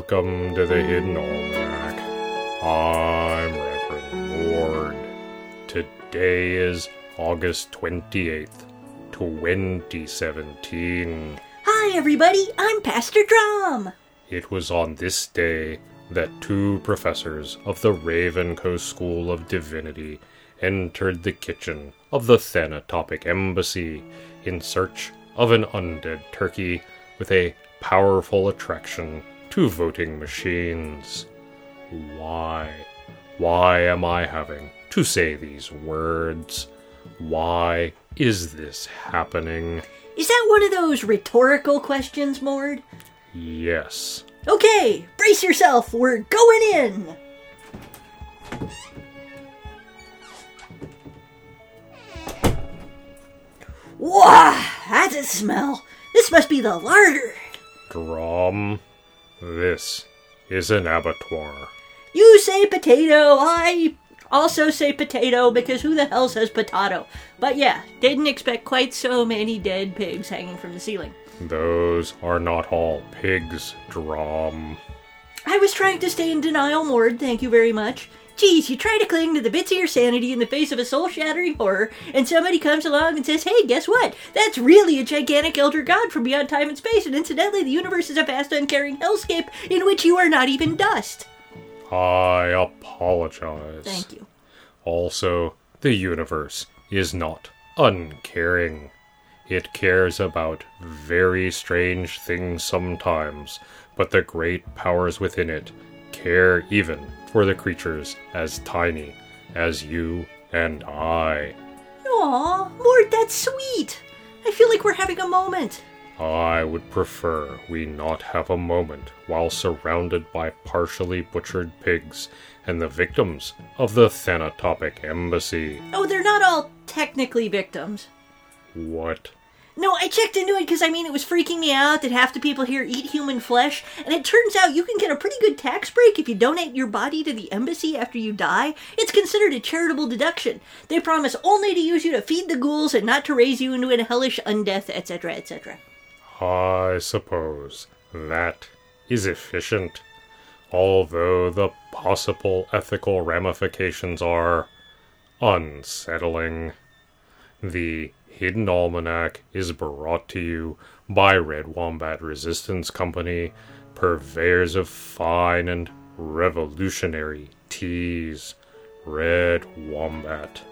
Welcome to the Hidden Almanac. I'm Reverend Mord. Today is August 28th, 2017. Hi, everybody. I'm Pastor Drum. It was on this day that two professors of the Raven Coast School of Divinity entered the kitchen of the Thanatopic Embassy in search of an undead turkey with a powerful attraction to voting machines. Why? Why am I having to say these words? Why is this happening? Is that one of those rhetorical questions, Mord? Yes. Okay, brace yourself. We're going in. Wow, that's a smell. This must be the larder. Drum. This is an abattoir. You say potato, I also say potato because who the hell says potato? But yeah, didn't expect quite so many dead pigs hanging from the ceiling. Those are not all pigs, Drum. I was trying to stay in denial, Mord, thank you very much. Geez, you try to cling to the bits of your sanity in the face of a soul shattering horror, and somebody comes along and says, hey, guess what? That's really a gigantic elder god from beyond time and space, and incidentally, the universe is a vast, uncaring hellscape in which you are not even dust. I apologize. Thank you. Also, the universe is not uncaring. It cares about very strange things sometimes, but the great powers within it care even for the creatures as tiny as you and I. Aw, Mord, that's sweet. I feel like we're having a moment. I would prefer we not have a moment while surrounded by partially butchered pigs and the victims of the Thanatopic Embassy. Oh, they're not all technically victims. What? No, I checked into it because I mean it was freaking me out that half the people here eat human flesh, and it turns out you can get a pretty good tax break if you donate your body to the embassy after you die. It's considered a charitable deduction. They promise only to use you to feed the ghouls and not to raise you into a hellish undeath, etc., etc. I suppose that is efficient, although the possible ethical ramifications are unsettling. The Hidden Almanac is brought to you by Red Wombat Resistance Company, purveyors of fine and revolutionary teas. Red Wombat.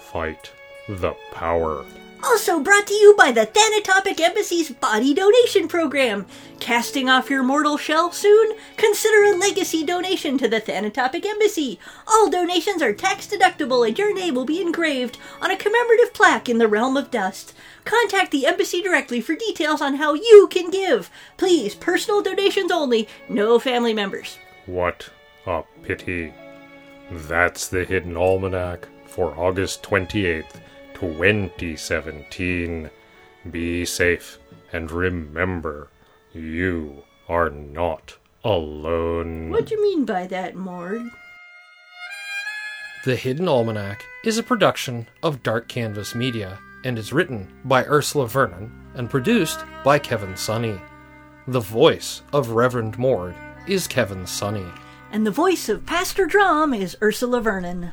Fight the power. Also brought to you by the Thanatopic Embassy's Body Donation Program. Casting off your mortal shell soon? Consider a legacy donation to the Thanatopic Embassy. All donations are tax deductible and your name will be engraved on a commemorative plaque in the realm of dust. Contact the embassy directly for details on how you can give. Please, personal donations only, no family members. What a pity. That's the Hidden Almanac for August 28th, 2017. Be safe and remember, you are not alone. What do you mean by that, Mord? The Hidden Almanac is a production of Dark Canvas Media and is written by Ursula Vernon and produced by Kevin Sonney. The voice of Reverend Mord is Kevin Sonney. And the voice of Pastor Drum is Ursula Vernon.